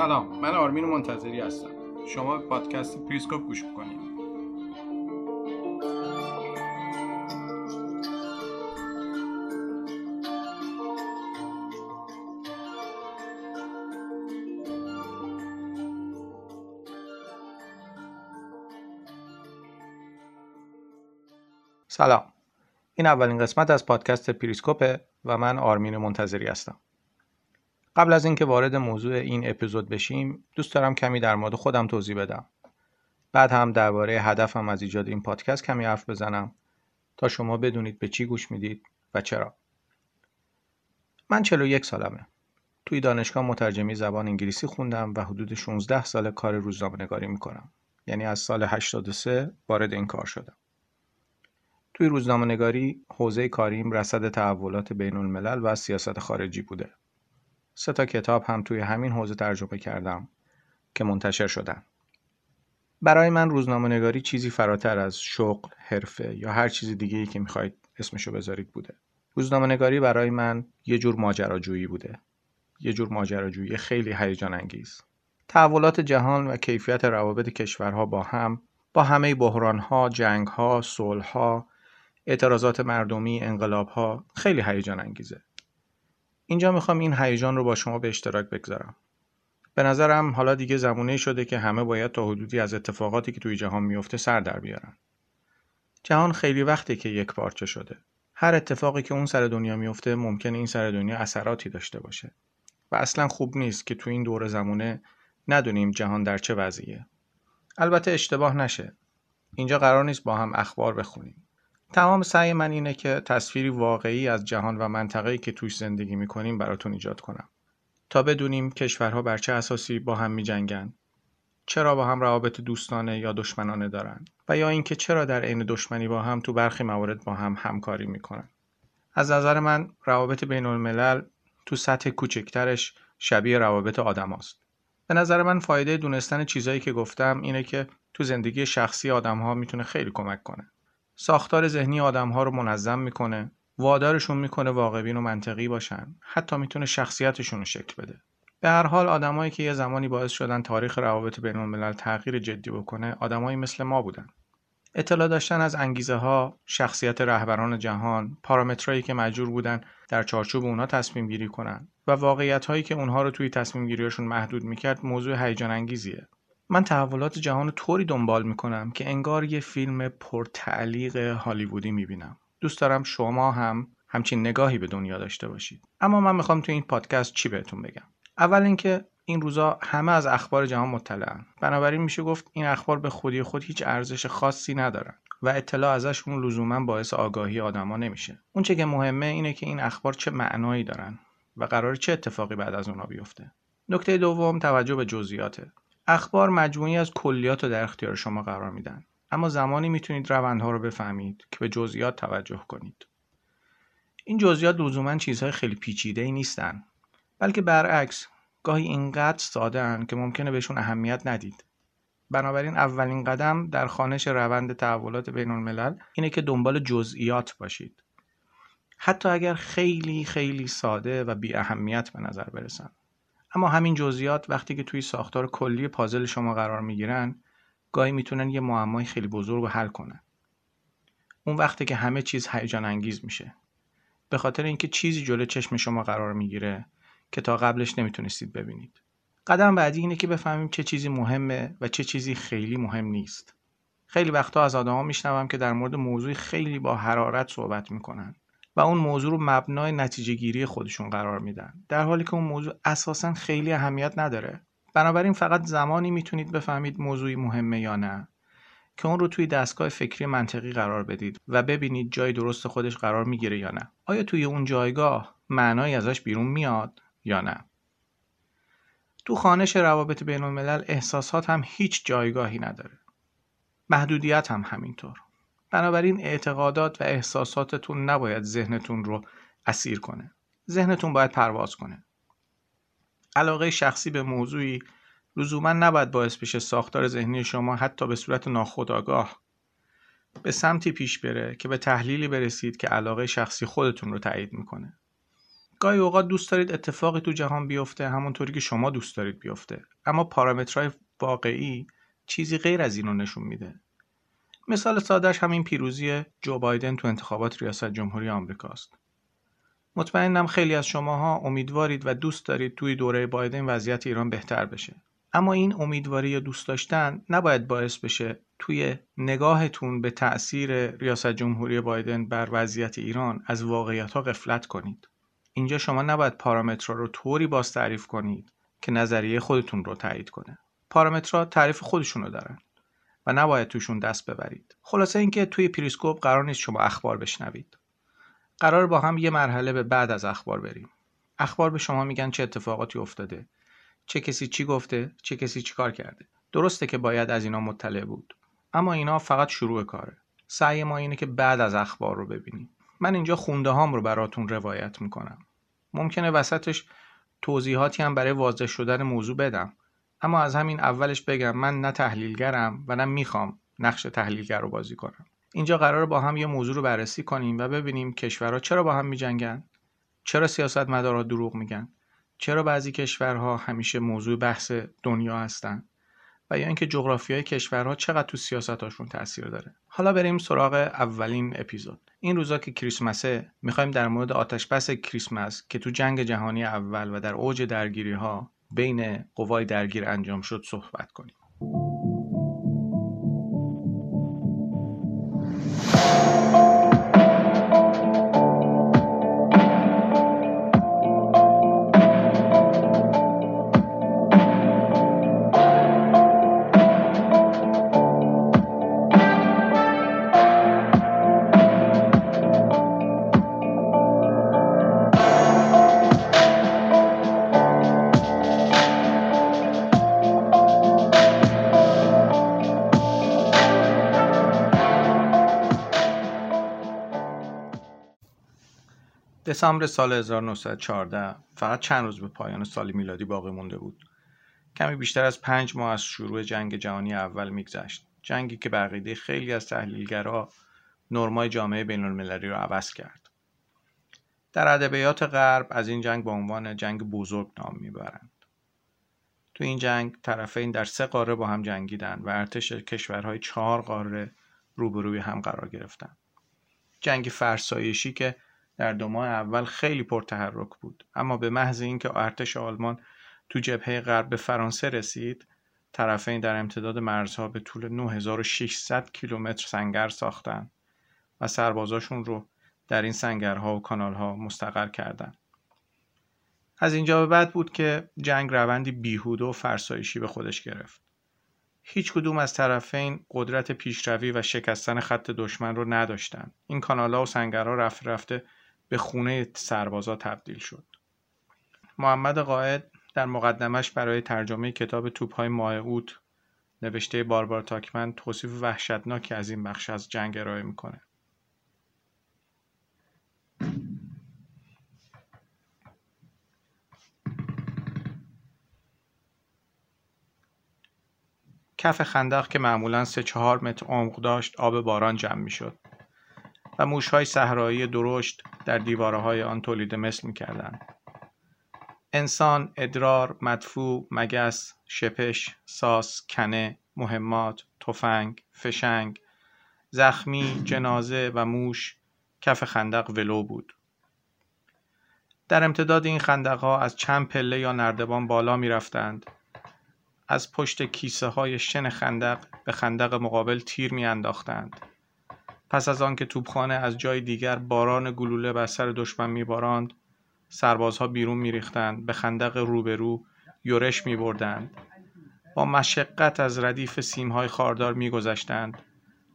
سلام من آرمین منتظری هستم. شما به پادکست پریسکوپ گوش می‌کنید. سلام. این اولین قسمت از پادکست پریسکوپه و من آرمین منتظری هستم. قبل از اینکه وارد موضوع این اپیزود بشیم دوست دارم کمی در مورد خودم توضیح بدم. بعد هم درباره هدفم از ایجاد این پادکست کمی حرف بزنم تا شما بدونید به چی گوش می‌دید و چرا. من 41 سالمه. توی دانشگاه مترجمی زبان انگلیسی خوندم و حدود 16 سال کار روزنامه نگاری می‌کنم. یعنی از سال 83 وارد این کار شدم. توی روزنامه نگاری حوزه کاریم رصد تحولات بین الملل و سیاست خارجی بوده. سه تا کتاب هم توی همین حوزه ترجمه کردم که منتشر شدن. برای من روزنامه نگاری چیزی فراتر از شغل، حرفه یا هر چیز دیگه ای که می‌خواید اسمشو بذارید بوده. روزنامه نگاری برای من یه جور ماجراجویی بوده. یه جور ماجراجویی خیلی هیجان انگیز. تحولات جهان و کیفیت روابط کشورها با هم با همه بحرانها، جنگها، صلحها، اعتراضات مردمی، انقلابها خیلی هیجان انگیزه. اینجا می‌خوام این هیجان رو با شما به اشتراک بگذارم. به نظرم حالا دیگه زمونه شده که همه باید تا حدودی از اتفاقاتی که توی جهان میفته سر در بیارن. جهان خیلی وقته که یک پارچه شده. هر اتفاقی که اون سر دنیا میفته ممکنه این سر دنیا اثراتی داشته باشه. و اصلا خوب نیست که تو این دور زمونه ندونیم جهان در چه وضعیه. البته اشتباه نشه. اینجا قرار نیست با هم اخبار بخونیم. تمام سعی من اینه که تصویری واقعی از جهان و منطقه‌ای که توش زندگی می‌کنیم براتون ایجاد کنم تا بدونیم کشورها بر چه اساسی با هم میجنگن چرا با هم روابط دوستانه یا دشمنانه دارن و یا اینکه چرا در عین دشمنی با هم تو برخی موارد با هم همکاری می‌کنن از نظر من روابط بین الملل تو سطح کوچکترش شبیه روابط آدم است. به نظر من فایده دونستن چیزایی که گفتم اینه که تو زندگی شخصی آدم ها می‌تونه خیلی کمک کنه. ساختار ذهنی آدمها رو منظم می‌کنه وادارشون می‌کنه واقعبین و منطقی باشن. حتی می‌تونه شخصیتشون رو شکل بده. به هر حال آدمایی که یه زمانی باعث شدن تاریخ روابط بین الملل تغییر جدی بکنه آدمایی مثل ما بودن. اطلاع داشتن از انگیزه ها، شخصیت رهبران جهان، پارامترهایی که مجبور بودن در چارچوب اونها تصمیم گیری کنن و واقعیت هایی که اونها رو توی تصمیم گیریشون محدود می‌کرد موضوع هیجان انگیزیه. من تحولات جهان رو طوری دنبال می‌کنم که انگار یه فیلم پرتعلیق هالیوودی می‌بینم. دوست دارم شما هم همچین نگاهی به دنیا داشته باشید. اما من می‌خوام تو این پادکست چی بهتون بگم؟ اول اینکه این روزا همه از اخبار جهان مطلعن. بنابراین میشه گفت این اخبار به خودی خود هیچ ارزش خاصی ندارن و اطلاع ازشون لزوما باعث آگاهی آدما نمیشه. اون چه که مهمه اینه که این اخبار چه معنایی دارن و قرار چه اتفاقی بعد از اونها بیفته. نکته دوم توجه به جزئیاته. اخبار مجموعی از کلیات رو در اختیار شما قرار میدن. اما زمانی می‌تونید روندها رو بفهمید که به جزئیات توجه کنید. این جزئیات لزوما چیزهای خیلی پیچیده ای نیستن. بلکه برعکس گاهی اینقدر ساده هن که ممکنه بهشون اهمیت ندید. بنابراین اولین قدم در خانش روند تحولات بین الملل اینه که دنبال جزئیات باشید. حتی اگر خیلی خیلی ساده و بی اهمیت به نظر برسن. اما همین جزئیات وقتی که توی ساختار کلی پازل شما قرار می‌گیرن گاهی می‌تونن یه معمای خیلی بزرگ رو حل کنن. اون وقتی که همه چیز هیجان انگیز میشه. به خاطر اینکه چیزی جلو چشم شما قرار می‌گیره که تا قبلش نمی‌تونستید ببینید. قدم بعدی اینه که بفهمیم چه چیزی مهمه و چه چیزی خیلی مهم نیست. خیلی وقتا از آدما میشنوم که در مورد موضوعی خیلی با حرارت صحبت می‌کنن. و اون موضوع رو مبنای نتیجه گیری خودشون قرار میدن. در حالی که اون موضوع اساسا خیلی اهمیت نداره. بنابراین فقط زمانی می‌تونید بفهمید موضوعی مهمه یا نه که اون رو توی دستگاه فکری منطقی قرار بدید و ببینید جای درست خودش قرار می‌گیره یا نه. آیا توی اون جایگاه معنایی ازش بیرون میاد یا نه؟ تو خانش روابط بین الملل احساسات هم هیچ جایگاهی نداره. محدودیت هم همینطور. بنابراین اعتقادات و احساساتتون نباید ذهنتون رو اسیر کنه. ذهنتون باید پرواز کنه. علاقه شخصی به موضوعی لزوما نباید باعث بشه ساختار ذهنی شما حتی به صورت ناخودآگاه به سمتی پیش بره که به تحلیلی برسید که علاقه شخصی خودتون رو تایید می‌کنه. گاهی اوقات دوست دارید اتفاقی تو جهان بیفته همونطوری که شما دوست دارید بیفته. اما پارامترهای واقعی چیزی غیر از اینو نشون میده. مثال سادهش همین پیروزی جو بایدن تو انتخابات ریاست جمهوری آمریکاست. مطمئنم خیلی از شماها امیدوارید و دوست دارید توی دوره بایدن وضعیت ایران بهتر بشه. اما این امیدواری یا دوست داشتن نباید باعث بشه توی نگاهتون به تأثیر ریاست جمهوری بایدن بر وضعیت ایران از واقعیت ها غفلت کنید. اینجا شما نباید پارامترها رو طوری باز تعریف کنید که نظریه خودتون رو تایید کنه. پارامترها تعریف خودشون رو دارن. و نباید توشون دست ببرید. خلاصه اینکه توی پریسکوپ قرار نیست شما اخبار بشنوید. قراره با هم یه مرحله به بعد از اخبار بریم. اخبار به شما میگن چه اتفاقاتی افتاده چه کسی چی گفته چه کسی چی کار کرده. درسته که باید از اینا مطلع بود اما اینا فقط شروع کاره. سعی ما اینه که بعد از اخبار رو ببینیم. من اینجا خونده هام رو براتون روایت می‌کنم. ممکنه وسطش توضیحاتی هم برای واضح شدن موضوع بدم. اما از همین اولش بگم من نه تحلیلگرم و نه می‌خوام نقش تحلیلگر رو بازی کنم. اینجا قرار با هم یه موضوع رو بررسی کنیم و ببینیم کشورها چرا با هم میجنگن چرا سیاستمدارا دروغ میگن چرا بعضی کشورها همیشه موضوع بحث دنیا هستن و یا اینکه جغرافیای کشورها چقدر تو سیاستاشون تاثیر داره. حالا بریم سراغ اولین اپیزود. این روزا که کریسمسه می‌خوایم در مورد آتش بس کریسمس که تو جنگ جهانی اول و در اوج درگیری ها بین قوای درگیر انجام شد صحبت کنیم. دسامبر سال 1914 فقط چند روز به پایان سال میلادی باقی مونده بود. کمی بیشتر از پنج ماه از شروع جنگ جهانی اول میگذشت. جنگی که بقیده خیلی از تحلیلگرها نرمای جامعه بین المللی رو عوض کرد. در ادبیات غرب از این جنگ به عنوان جنگ بزرگ نام می‌برند. تو این جنگ طرفین در سه قاره با هم جنگیدند و ارتش کشورهای چهار قاره روبروی هم قرار گرفتند. جنگ فرسایشی که در دو ماه اول خیلی پرتحرک بود اما به محض اینکه ارتش آلمان تو جبهه غرب به فرانسه رسید طرفین در امتداد مرزها به طول 9600 کیلومتر سنگر ساختند و سربازاشون رو در این سنگرها و کانالها مستقر کردند. از اینجا به بعد بود که جنگ روندی بیهوده و فرسایشی به خودش گرفت. هیچ کدوم از طرفین قدرت پیشروی و شکستن خط دشمن رو نداشتند. این کانالها و سنگرها رفت رفته به خونه سربازا تبدیل شد. محمد قائد در مقدمش برای ترجمه کتاب توپهای ماه نوشته باربار تاکمن توصیف وحشتناکی از این بخش از جنگ ارائه می‌کنه. کف خندق که معمولا سه چهار متر عمق داشت آب باران جمع می شد. و موشهای صحرایی درشت در دیوارهای آن تولید مثل می‌کردند انسان ادرار مدفوع مگس شپش ساس کنه مهمات تفنگ فشنگ زخمی جنازه و موش کف خندق ولو بود در امتداد این خندقها از چند پله یا نردبان بالا می رفتند. از پشت کیسه های شن خندق به خندق مقابل تیر می انداختند. پس از آنکه توپخانه از جای دیگر باران گلوله بر سر دشمن میباراند سربازها بیرون میریختند به خندق روبرو یورش میبردند. با مشقت از ردیف سیمهای خاردار میگذشتند.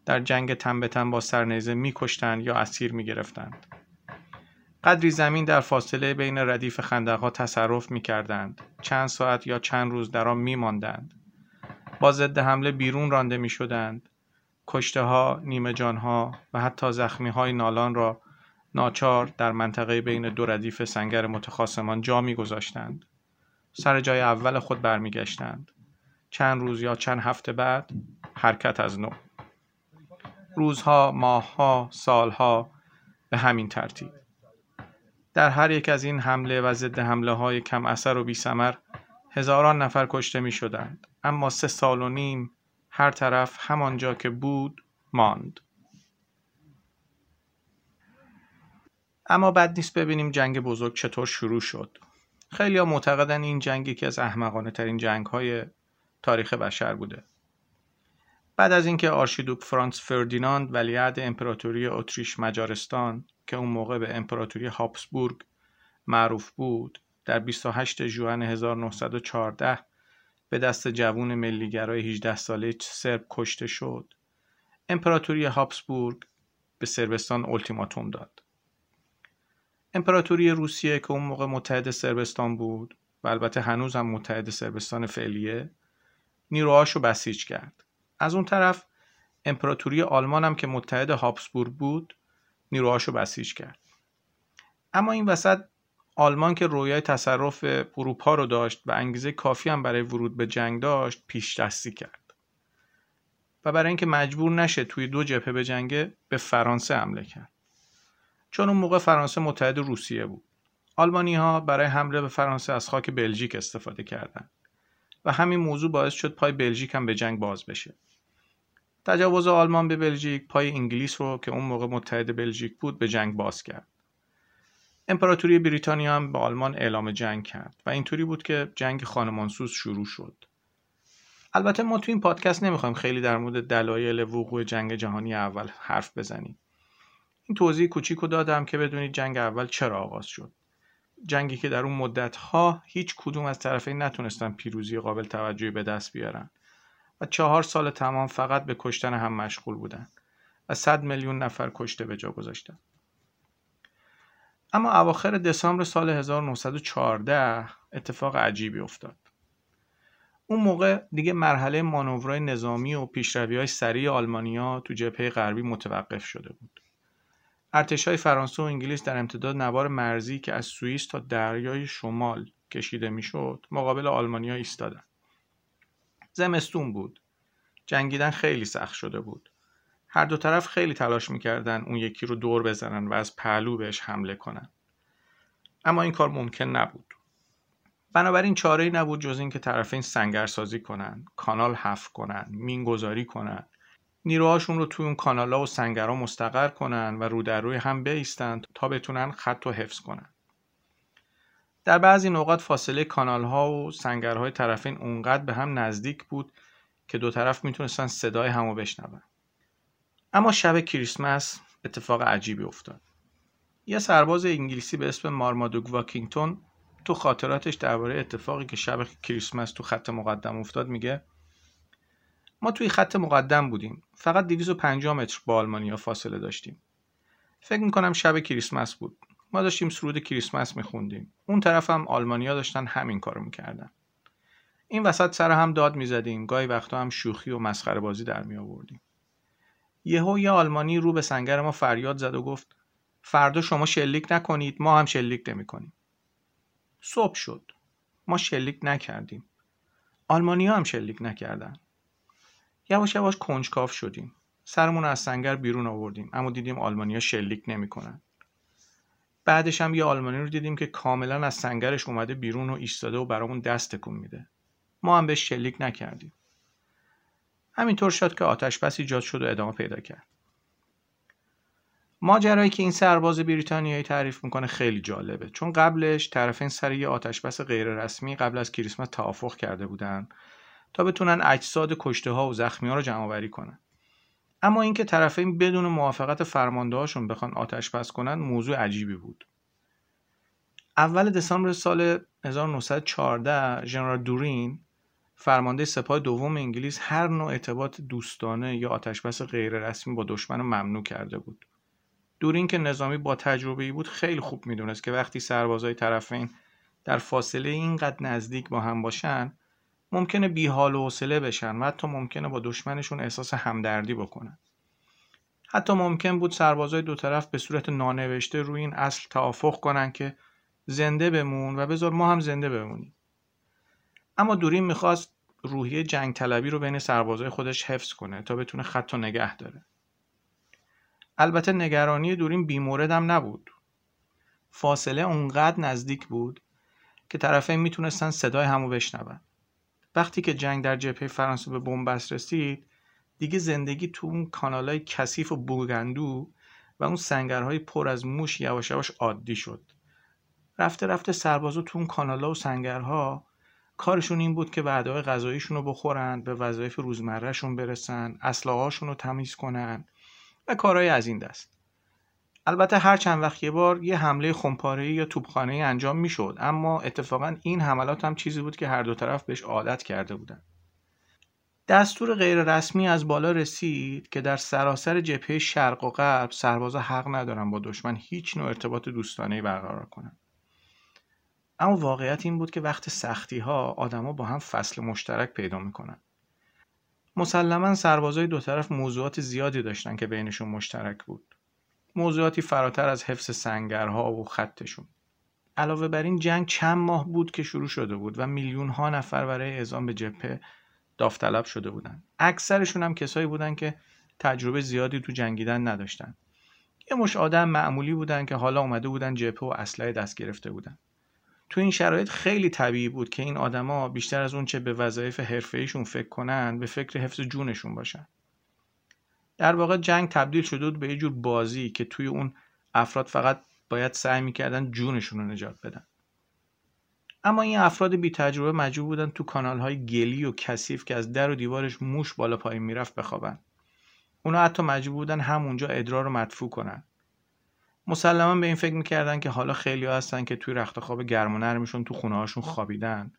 در جنگ تن به تن با سرنیزه میکشتند یا اسیر می‌گرفتند. قدری زمین در فاصله بین ردیف خندقها تصرف می‌کردند. چند ساعت یا چند روز در آن میماندند. با ضد حمله بیرون رانده می‌شدند. کشته ها، نیمه جان ها و حتی زخمی های نالان را ناچار در منطقه بین دو ردیف سنگر متخاصمان جا می گذاشتند. سر جای اول خود برمیگشتند. چند روز یا چند هفته بعد حرکت از نو. روزها، ماهها، سالها به همین ترتیب. در هر یک از این حمله و ضد حمله های کم اثر و بی سمر هزاران نفر کشته می شدند. اما سه سال و نیم هر طرف همانجا که بود ماند. اما بد نیست ببینیم جنگ بزرگ چطور شروع شد. خیلی ها معتقدن این جنگ یکی از احمقانه ترین جنگ های تاریخ بشر بوده. بعد از اینکه آرشیدوک فرانس فردیناند ولیعهد امپراتوری اتریش مجارستان که اون موقع به امپراتوری هابسبورگ معروف بود در 28 ژوئن 1914 به دست جوون ملیگرای 18 ساله سرب کشته شد. امپراتوری هابسبورگ به سربستان التیماتوم داد. امپراتوری روسیه که اون موقع متحد سربستان بود و البته هنوز هم متحد سربستان فعلیه نیروهاش رو بسیج کرد. از اون طرف امپراتوری آلمان هم که متحد هابسبورگ بود نیروهاش رو بسیج کرد. اما این وسط آلمان که رویای تصرف اروپا رو داشت و انگیزه کافی هم برای ورود به جنگ داشت پیش دستی کرد. و برای اینکه مجبور نشه توی دو جبهه به جنگه به فرانسه حمله کرد. چون اون موقع فرانسه متحد روسیه بود. آلمانی ها برای حمله به فرانسه از خاک بلژیک استفاده کردند. و همین موضوع باعث شد پای بلژیک هم به جنگ باز بشه. تجاوز آلمان به بلژیک پای انگلیس رو که اون موقع متحد بلژیک بود به جنگ باز کرد. امپراتوری بریتانیا هم به آلمان اعلام جنگ کرد و اینطوری بود که جنگ خانمانسوز شروع شد. البته ما تو این پادکست نمی‌خوایم خیلی در مورد دلایل وقوع جنگ جهانی اول حرف بزنیم. این توضیح کوچیک رو دادم که بدونید جنگ اول چرا آغاز شد. جنگی که در اون مدت ها هیچ کدوم از طرفین نتونستن پیروزی قابل توجهی به دست بیارن و چهار سال تمام فقط به کشتن هم مشغول بودن و صد میلیون نفر کشته به جا گذاشتن. اما اواخر دسامبر سال 1914 اتفاق عجیبی افتاد. اون موقع دیگه مرحله مانورهای نظامی و پیشروی های سریع آلمانیا تو جبهه غربی متوقف شده بود. ارتشای فرانسه و انگلیس در امتداد نوار مرزی که از سوئیس تا دریای شمال کشیده می‌شد مقابل آلمانیا ایستادن. زمستون بود. جنگیدن خیلی سخت شده بود. هر دو طرف خیلی تلاش می‌کردن اون یکی رو دور بزنن و از پهلو بهش حمله کنن. اما این کار ممکن نبود. بنابراین چاره نبود جز اینکه طرفین سنگرسازی کنن کانال حفر کنن مینگذاری کنن. نیروهاشون رو توی اون کانالا و سنگرها مستقر کنن و رو در روی هم بیستن تا بتونن خط و حفظ کنن. در بعضی نقاط فاصله کانال ها و سنگرهای طرفین اونقدر به هم نزدیک بود که دو طرف می‌تونستن صدای همو بشنون. اما شب کریسمس اتفاق عجیبی افتاد. یه سرباز انگلیسی به اسم مارمادوک واکینگتون تو خاطراتش درباره اتفاقی که شب کریسمس تو خط مقدم افتاد میگه ما توی خط مقدم بودیم. فقط 250 متر با آلمانیا فاصله داشتیم. فکر می‌کنم شب کریسمس بود. ما داشتیم سرود کریسمس میخوندیم. اون طرف هم آلمانیا داشتن همین کارو می‌کردن. این وسط سر هم داد می‌زدیم. گاهی وقتا هم شوخی و مسخره بازی در می آوردیم یهو یه آلمانی رو به سنگر ما فریاد زد و گفت فردا شما شلیک نکنید ما هم شلیک نمی‌کنیم صبح شد. ما شلیک نکردیم. آلمانیا هم شلیک نکردن. یواش یواش کنجکاف شدیم. سرمون از سنگر بیرون آوردیم اما دیدیم آلمانیا شلیک نمی‌کنن بعدش هم یه آلمانی رو دیدیم که کاملا از سنگرش اومده بیرون و ایستاده و برامون دست تکون میده. ما هم بهش شلیک نکردیم. همینطور شد که آتش بس ایجاد شد و ادامه پیدا کرد. ماجرایی که این سرباز بریتانیایی تعریف می‌کنه خیلی جالبه. چون قبلش طرفین سر یه آتش بس غیر رسمی قبل از کریسمس توافق کرده بودن تا بتونن اجساد کشته ها و زخمی ها رو جمع آوری کنن. اما اینکه طرفین بدون موافقت فرماندهاشون بخوان آتش بس کنن موضوع عجیبی بود. اول دسامبر سال 1914 ژنرال دورین فرمانده سپاه دوم انگلیس هر نوع ارتباط دوستانه یا آتشبس غیر رسمی با دشمن ممنوع کرده بود. دورین که نظامی با تجربه ای بود خیلی خوب می‌دونست که وقتی سربازای طرفین در فاصله اینقدر نزدیک با هم باشن ممکنه بیحال و حوصله بشن و حتی ممکنه با دشمنشون احساس همدردی بکنن. حتی ممکن بود سربازای دو طرف به صورت نانوشته روی این اصل توافق کنن که زنده بمون و بذار ما هم زنده بمونیم. اما دورین می‌خواست روحیه جنگ طلبی رو بین سربازای خودش حفظ کنه تا بتونه خط و نگه داره. البته نگرانی دورین بیمورد هم نبود. فاصله اونقدر نزدیک بود که طرفین می‌تونستن صدای همو بشنون. وقتی که جنگ در جبهه فرانسه به بنبست رسید دیگه زندگی تو اون کانالای کثیف و بوگندو و اون سنگرهای پر از موش یواش یواش عادی شد. رفته رفته سربازا تو اون کانالا و سنگرها کارشون این بود که وعده غذاییشون رو بخورن به وظایف روزمرهشون برسن اسلحه‌هاشون رو تمیز کنن و کارهای از این دست. البته هر چند وقت یه بار یه حمله خمپاره‌ای یا توپخانه انجام می‌شد اما اتفاقا این حملات هم چیزی بود که هر دو طرف بهش عادت کرده بودن. دستور غیر رسمی از بالا رسید که در سراسر جبهه شرق و غرب سربازا حق ندارن با دشمن هیچ نوع ارتباط دوستانه برقرار کنن. اما واقعیت این بود که وقت سختی ها آدما با هم فصل مشترک پیدا می‌کنن. مسلما سربازای دو طرف موضوعات زیادی داشتن که بینشون مشترک بود. موضوعاتی فراتر از حفظ سنگرها و خطشون. علاوه بر این جنگ چند ماه بود که شروع شده بود و میلیون ها نفر برای اعزام به جبهه داوطلب شده بودن اکثرشون هم کسایی بودن که تجربه زیادی تو جنگیدن نداشتن. یه مش آدم معمولی بودن که حالا اومده بودن جبهه و اسلحه دست گرفته بودن. تو این شرایط خیلی طبیعی بود که این آدما بیشتر از اون چه به وظایف حرفه‌ایشون فکر کنن به فکر حفظ جونشون باشن. در واقع جنگ تبدیل شده بود به یه جور بازی که توی اون افراد فقط باید سعی می‌کردن جونشون رو نجات بدن. اما این افراد بی تجربه مجبور بودن تو کانال های گلی و کثیف که از در و دیوارش موش بالا پایین می‌رفت بخوابن. اونا حتی مجبور بودن همونجا ادرار رو مدفوع کنن. مسلما به این فکر می‌کردن که حالا خیلی هستن که توی رخت خواب گرم و نرمشون تو خونه هاشون خوابیدن.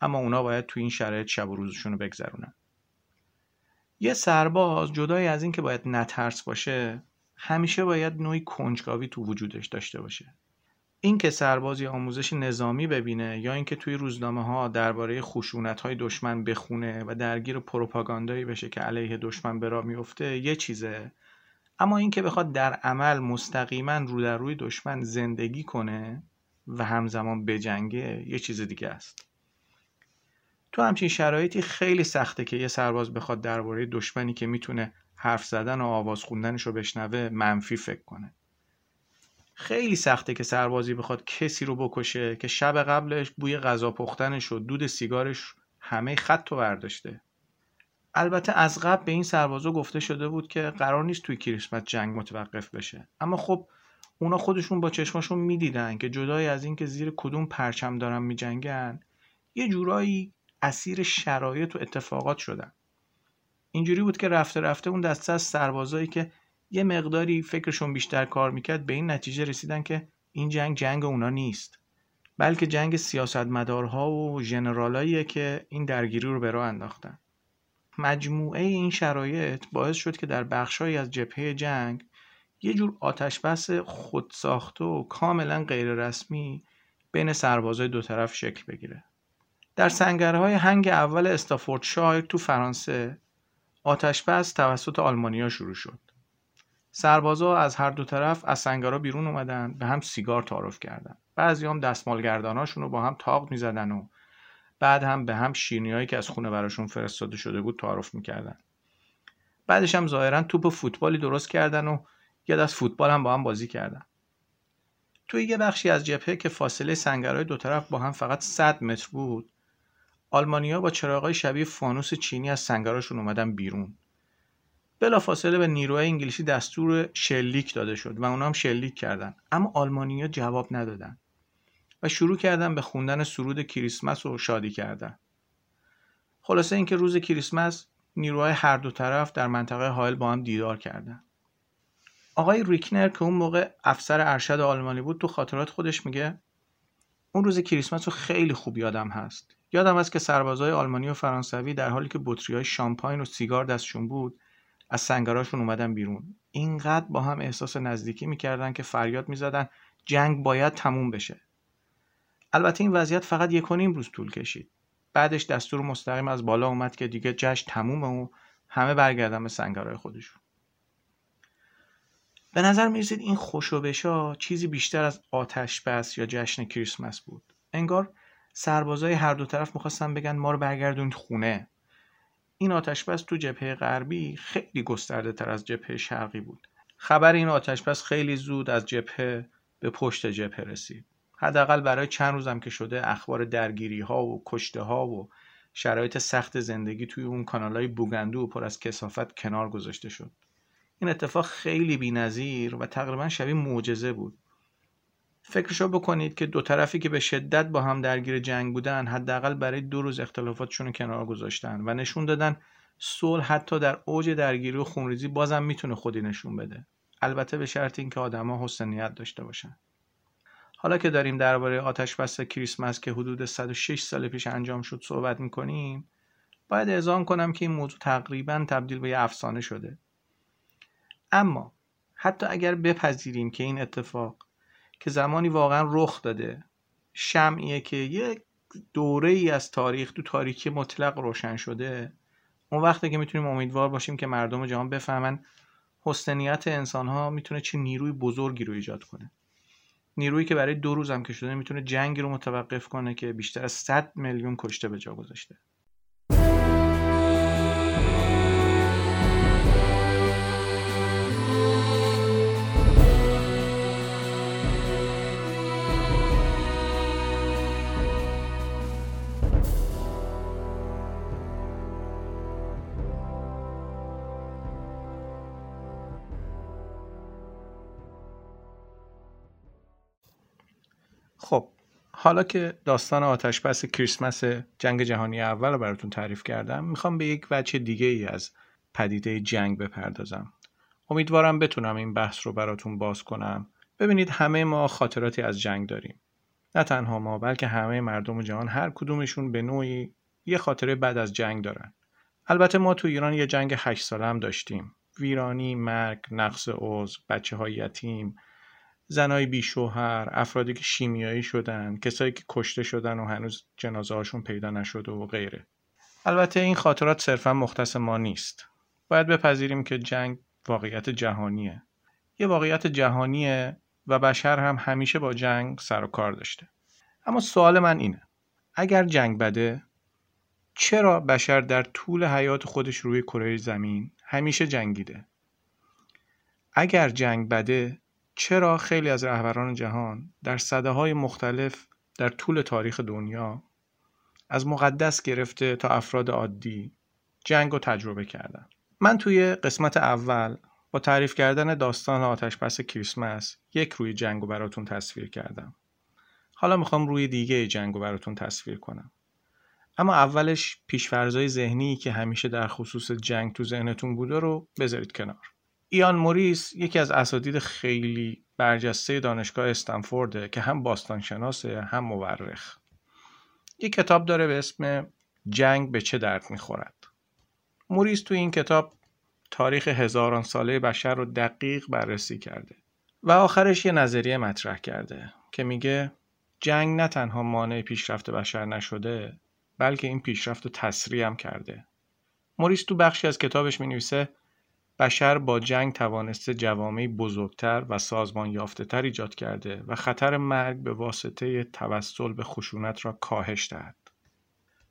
اما اونا باید تو این شرایط شب و روزشون رو بگذرونن. یه سرباز جدای از این که باید نترس باشه همیشه باید نوعی کنجکاوی تو وجودش داشته باشه. اینکه سربازی آموزش نظامی ببینه یا اینکه توی روزنامه ها درباره خشونت های دشمن بخونه و درگیر پروپاگاندایی بشه که علیه دشمن به راه میفته یه چیزه. اما اینکه بخواد در عمل مستقیما رو در روی دشمن زندگی کنه و همزمان بجنگه یه چیز دیگه است. تو همچین شرایطی خیلی سخته که یه سرباز بخواد درباره دشمنی که می‌تونه حرف زدن و آواز خوندنش رو بشنوه منفی فکر کنه. خیلی سخته که سربازی بخواد کسی رو بکشه که شب قبلش بوی غذا پختنش و دود سیگارش همه خط رو برداشته. البته از قبل به این سربازا گفته شده بود که قرار نیست توی کریسمس جنگ متوقف بشه. اما خب اونا خودشون با چشماشون می‌دیدن که جدای از اینکه زیر کدوم پرچم دارن میجنگن یه جورایی اسیر شرایط و اتفاقات شدن. اینجوری بود که رفته رفته اون دسته از سربازایی که یه مقداری فکرشون بیشتر کار می‌کرد به این نتیجه رسیدن که این جنگ جنگ اونا نیست بلکه جنگ سیاستمدارها و ژنرالاییه که این درگیری رو به راه انداختن. مجموعه این شرایط باعث شد که در بخشهایی از جبهه جنگ یه جور آتشبس خودساخته و کاملا غیررسمی بین سربازای دو طرف شکل بگیره. در سنگرهای هنگ اول استافورد شایر تو فرانسه آتشبس توسط آلمانیا شروع شد. سربازا از هر دو طرف از سنگرها بیرون اومدن به هم سیگار تعارف کردن. بعضی هم دستمالگرداناشون رو با هم تاق می‌زدن و بعد هم به هم شیرینیهایی که از خونه براشون فرستاده شده بود تعارف می‌کردن. بعدش هم ظاهرا توپ فوتبالی درست کردن و یه دست فوتبال هم با هم بازی کردن. توی یه بخشی از جبهه که فاصله سنگرهای دو طرف با هم فقط 100 متر بود آلمانیا با چراغای شبیه فانوس چینی از سنگراشون اومدن بیرون. بلافاصله به نیروهای انگلیسی دستور شلیک داده شد و اونا هم شلیک کردن. اما آلمانیا جواب ندادن. و شروع کردن به خوندن سرود کریسمس و شادی کردن. خلاصه اینکه روز کریسمس نیروهای هر دو طرف در منطقه حائل با هم دیدار کردن. آقای ریکنر که اون موقع افسر ارشد آلمانی بود تو خاطرات خودش میگه اون روز کریسمس رو خیلی خوب یادم هست. یادم هست که سربازای آلمانی و فرانسوی در حالی که بطری های شامپاین و سیگار دستشون بود از سنگراشون اومدن بیرون. اینقدر با هم احساس نزدیکی می‌کردن که فریاد می‌زدن جنگ باید تموم بشه. البته این وضعیت فقط یک و نیم روز طول کشید. بعدش دستور مستقیم از بالا اومد که دیگه جشن تمومه و همه برگردن به سنگرهای خودشون. به نظر می‌رسید این خوشوبشا چیزی بیشتر از آتش بس یا جشن کریسمس بود. انگار سربازای هر دو طرف می‌خواستن بگن ما رو برگردونید خونه. این آتشبس تو جبهه غربی خیلی گسترده تر از جبهه شرقی بود. خبر این آتشبس خیلی زود از جبهه به پشت جبهه رسید. حداقل برای چند روزم که شده اخبار درگیری ها و کشته ها و شرایط سخت زندگی توی اون کانال های بوگندو و پر از کسافت کنار گذاشته شد. این اتفاق خیلی بی‌نظیر و تقریبا شبیه معجزه بود. فکرشو بکنید که دو طرفی که به شدت با هم درگیر جنگ بودن حداقل برای دو روز اختلافاتشون رو کنار گذاشتن و نشون دادن صلح حتی در اوج درگیری و خونریزی بازم می‌تونه خودی نشون بده. البته به شرط اینکه آدما حسن نیت داشته باشن. حالا که داریم درباره آتش بس کریسمس که حدود 106 سال پیش انجام شد صحبت می‌کنیم باید اعزام کنم که این موضوع تقریبا تبدیل به یه افسانه شده. اما حتی اگر بپذیریم که این اتفاق که زمانی واقعا رخ داده شمعیه که یک دوره ای از تاریخ تو تاریکی مطلق روشن شده اون وقته که می‌تونیم امیدوار باشیم که مردم جهان بفهمن حسنیت انسان ها می‌تونه چه نیروی بزرگی رو ایجاد کنه. نیرویی که برای دو روز هم که شده می‌تونه جنگی رو متوقف کنه که بیشتر از 100 میلیون کشته به جا گذاشته. حالا که داستان آتش بس کریسمس جنگ جهانی اول رو براتون تعریف کردم می‌خوام به یک وجه دیگه ای از پدیده جنگ بپردازم. امیدوارم بتونم این بحث رو براتون باز کنم. ببینید همه ما خاطراتی از جنگ داریم. نه تنها ما بلکه همه مردم جهان هر کدومشون به نوعی یه خاطره بعد از جنگ دارن. البته ما تو ایران یه جنگ هشت ساله هم داشتیم. ویرانی، مرگ، نقص عضو، بچه های یتیم، زنای بیشوهر افرادی که شیمیایی شدن کسایی که کشته شدن و هنوز جنازه هاشون پیدا نشده و غیره. البته این خاطرات صرفا مختص ما نیست. باید بپذیریم که جنگ واقعیت جهانیه. یه واقعیت جهانیه و بشر هم همیشه با جنگ سر و کار داشته. اما سوال من اینه. اگر جنگ بده چرا بشر در طول حیات خودش روی کره زمین همیشه جنگیده؟ اگر جنگ بده چرا خیلی از رهبران جهان در صده های مختلف در طول تاریخ دنیا از مقدس گرفته تا افراد عادی جنگ رو تجربه کردن؟ من توی قسمت اول با تعریف کردن داستان آتش پس کریسمس یک روی جنگ رو براتون تصویر کردم. حالا می‌خوام روی دیگه جنگ رو براتون تصویر کنم. اما اولش پیشفرزای ذهنی که همیشه در خصوص جنگ تو ذهنتون بوده رو بذارید کنار. ایان موریس یکی از اساتید خیلی برجسته دانشگاه استنفورده که هم باستانشناسه هم مورخ. یک کتاب داره به اسم جنگ به چه درد می‌خورد. موریس تو این کتاب تاریخ هزاران ساله بشر رو دقیق بررسی کرده و آخرش یه نظریه مطرح کرده که میگه جنگ نه تنها مانع پیشرفت بشر نشده بلکه این پیشرفت رو تسریع هم کرده. موریس تو بخشی از کتابش می نویسه بشر با جنگ توانسته جوامعی بزرگتر و سازمان یافته تر ایجاد کرده و خطر مرگ به واسطه توسل به خشونت را کاهش دهد.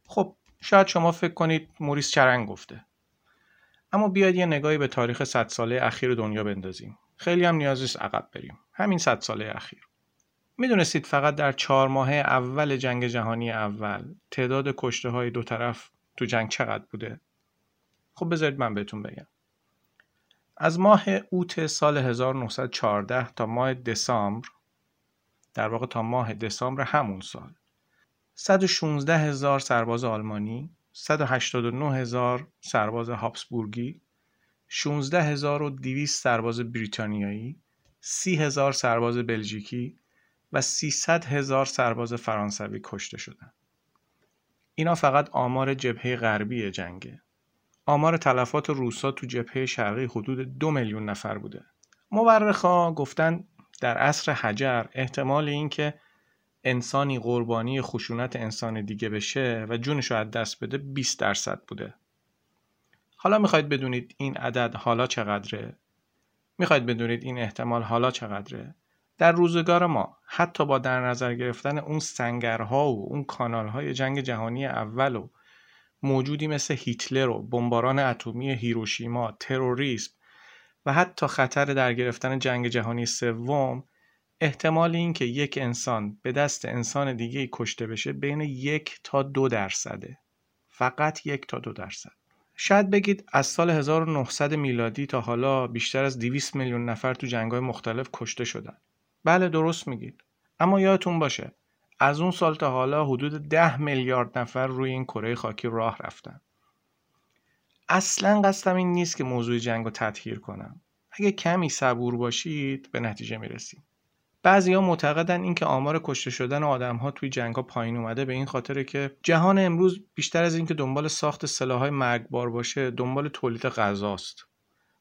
خب شاید شما فکر کنید موریس چرنگ گفته. اما بیاید یه نگاهی به تاریخ صد ساله اخیر دنیا بندازیم. خیلی هم نیازیست عقب بریم. همین صد ساله اخیر. می‌دونستید فقط در چهار ماه اول جنگ جهانی اول تعداد کشته های دو طرف تو جنگ چقدر بوده؟ خب بذارید من بهتون بگم. از ماه اوت سال 1914 تا ماه دسامبر در واقع تا ماه دسامبر همون سال 116 هزار سرباز آلمانی 189 هزار سرباز هابسبورگی 16 هزار و 200 سرباز بریتانیایی 30 هزار سرباز بلژیکی و 300 هزار سرباز فرانسوی کشته شدند. اینا فقط آمار جبهه غربی جنگه آمار تلفات روسا تو جبهه شرقی حدود دو میلیون نفر بوده. مورخا گفتن در عصر حجر احتمال اینکه انسانی قربانی خشونت انسان دیگه بشه و جونش رو از دست بده 20 درصد بوده. حالا می‌خواید بدونید این عدد حالا چقدره؟ می‌خواید بدونید این احتمال حالا چقدره؟ در روزگار ما حتی با در نظر گرفتن اون سنگرها و اون کانالهای جنگ جهانی اول و موجودی مثل هیتلر و بمباران اتمی هیروشیما، تروریسم و حتی خطر در گرفتن جنگ جهانی سوم احتمال اینکه یک انسان به دست انسان دیگه کشته بشه بین یک تا دو درصده. فقط یک تا دو درصد. شاید بگید از سال 1900 میلادی تا حالا بیشتر از 200 میلیون نفر تو جنگ‌های مختلف کشته شدن. بله درست میگید. اما یادتون باشه از اون سال تا حالا حدود 10 میلیارد نفر روی این کره خاکی راه رفتن. اصلا قصدم این نیست که موضوع جنگ رو تطهیر کنم. اگه کمی صبور باشید به نتیجه می‌رسیم. ها معتقدن اینکه آمار کشته شدن ها توی جنگ ها پایین اومده به این خاطره که جهان امروز بیشتر از اینکه دنبال ساخت سلاحهای مرگبار باشه دنبال تولید غذاست.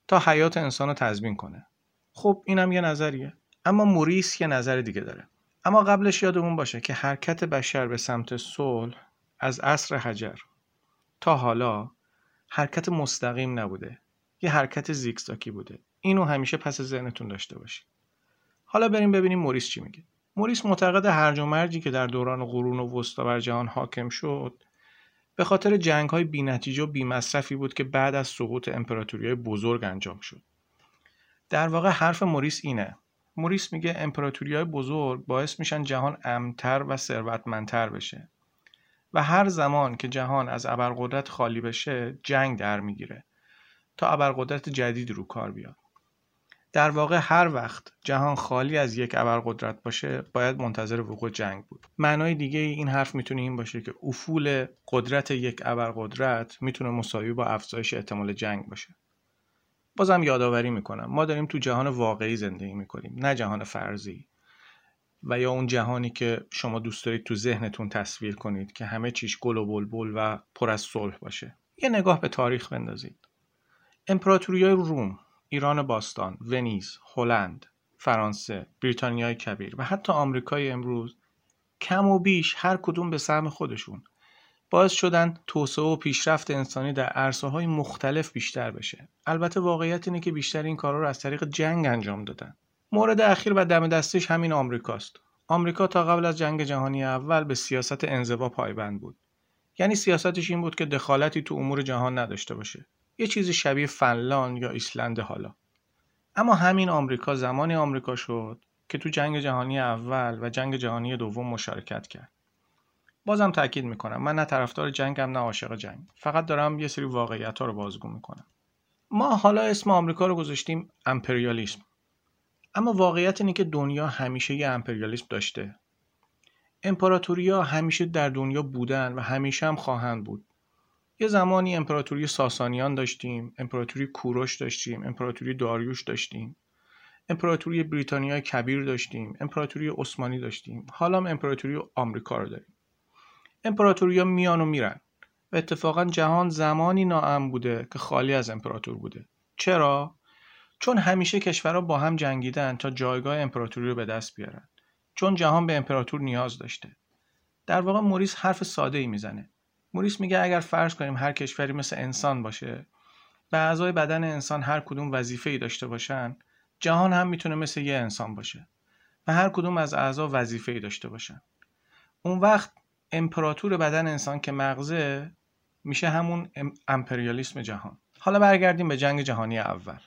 تا حیات انسان رو تضمین کنه. خب اینم یه نظریه. اما موریس یه نظر دیگه داره. اما قبلش یادمون باشه که حرکت بشر به سمت صلح از عصر حجر تا حالا حرکت مستقیم نبوده یه حرکت زیگزاکی بوده. اینو همیشه پس ذهنتون داشته باشید. حالا بریم ببینیم موریس چی میگه. موریس معتقد هرج و مرجی که در دوران قرون و وسطا بر جهان حاکم شد به خاطر جنگ های بی نتیجه و بی مصرفی بود که بعد از سقوط امپراتوری بزرگ انجام شد. در واقع حرف موریس اینه. موریس میگه امپراتوری های بزرگ باعث میشن جهان امتر و ثروتمندتر بشه و هر زمان که جهان از ابرقدرت خالی بشه جنگ در می‌گیره تا ابرقدرت جدید رو کار بیاد. در واقع هر وقت جهان خالی از یک ابرقدرت باشه باید منتظر وقوع جنگ بود. معنای دیگه این حرف می‌تونه این باشه که افول قدرت یک ابرقدرت می‌تونه مساوی با افزایش احتمال جنگ باشه. بازم یادآوری می‌کنم. ما داریم تو جهان واقعی زندگی می‌کنیم نه جهان فرضی. و یا اون جهانی که شما دوست دارید تو ذهنتون تصویر کنید که همه چیش گل و بلبل و پر از صلح باشه. یه نگاه به تاریخ بندازید. امپراتوری روم ایران باستان، ونیز، هلند، فرانسه، بریتانیای کبیر و حتی آمریکای امروز کم و بیش هر کدوم به سهم خودشون. باعث شدن توسعه و پیشرفت انسانی در عرصه های مختلف بیشتر بشه. البته واقعیت اینه که بیشتر این کارا رو از طریق جنگ انجام دادن. مورد اخیر و دم دستش همین آمریکاست. آمریکا تا قبل از جنگ جهانی اول به سیاست انزوا پایبند بود. یعنی سیاستش این بود که دخالتی تو امور جهان نداشته باشه. یه چیزی شبیه فنلاند یا ایسلند حالا اما همین آمریکا زمانی آمریکا شد که تو جنگ جهانی اول و جنگ جهانی دوم مشارکت کرد بازم تاکید می‌کنم. من نه طرفدار جنگم نه عاشق جنگ. فقط دارم یه سری واقعیت ها رو بازگو می‌کنم. ما حالا اسم آمریکا رو گذاشتیم امپریالیسم. اما واقعیت اینه که دنیا همیشه یه امپریالیسم داشته. امپراتوریا همیشه در دنیا بودن و همیشه هم خواهند بود. یه زمانی امپراتوری ساسانیان داشتیم امپراتوری کوروش داشتیم امپراتوری داریوش داشتیم. امپراتوری بریتانیا کبیر داشتیم امپراتوری عثمانی داشتیم. حالا هم امپراتوری آمریکا رو داریم. امپراتوری ها میان و میرن. و اتفاقا جهان زمانی ناام بوده که خالی از امپراتور بوده. چرا؟ چون همیشه کشورها با هم جنگیدن تا جایگاه امپراتوری رو به دست بیارن. چون جهان به امپراتور نیاز داشته. در واقع موریس حرف ساده ای می‌زنه. موریس میگه اگر فرض کنیم هر کشوری مثل انسان باشه و اعضای بدن انسان هر کدوم وظیفه ای داشته باشن جهان هم می‌تونه مثل یه انسان باشه و هر کدوم از اعضا وظیفه ای داشته باشن. اون وقت امپراتور بدن انسان که مغزه میشه همون امپریالیسم جهان. حالا برگردیم به جنگ جهانی اول.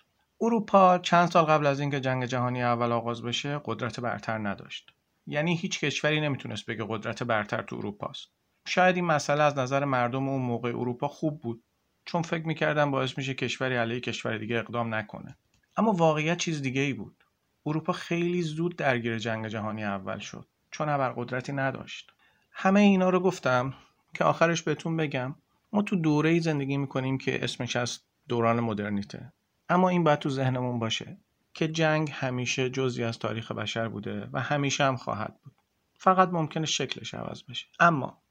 اروپا چند سال قبل از اینکه جنگ جهانی اول آغاز بشه قدرت برتر نداشت. یعنی هیچ کشوری نمی‌تونست بگه قدرت برتر تو اروپاست شاید این مسئله از نظر مردم اون موقع اروپا خوب بود چون فکر می‌کردن باعث میشه کشوری علیه کشور دیگه اقدام نکنه. اما واقعیت چیز دیگه ای بود. اروپا خیلی زود درگیر جنگ جهانی اول شد چون قدرتی نداشت. همه اینا رو گفتم که آخرش بهتون بگم. ما تو دوره ای زندگی می‌کنیم که اسمش از دوران مدرنیته. اما این باید تو ذهنمون باشه که جنگ همیشه جزی از تاریخ بشر بوده و همیشه هم خواهد بود. فقط ممکنه شکلش عوض بشه. اما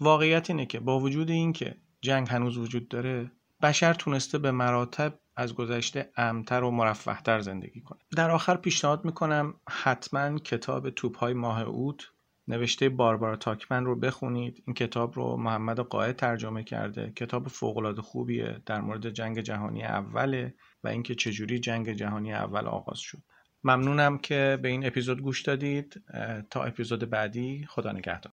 واقعیت اینه که با وجود اینکه جنگ هنوز وجود داره بشر تونسته به مراتب از گذشته امتر و مرفهتر زندگی کنه. در آخر پیشنهاد می‌کنم حتما کتاب توپ های ماه اوت نوشته باربارا تاکمن رو بخونید. این کتاب رو محمد قائد ترجمه کرده. کتاب فوقالعاده خوبیه. در مورد جنگ جهانی اوله و اینکه چجوری جنگ جهانی اول آغاز شد. ممنونم که به این اپیزود گوش دادید. تا اپیزود بعدی. خدا نگهدار.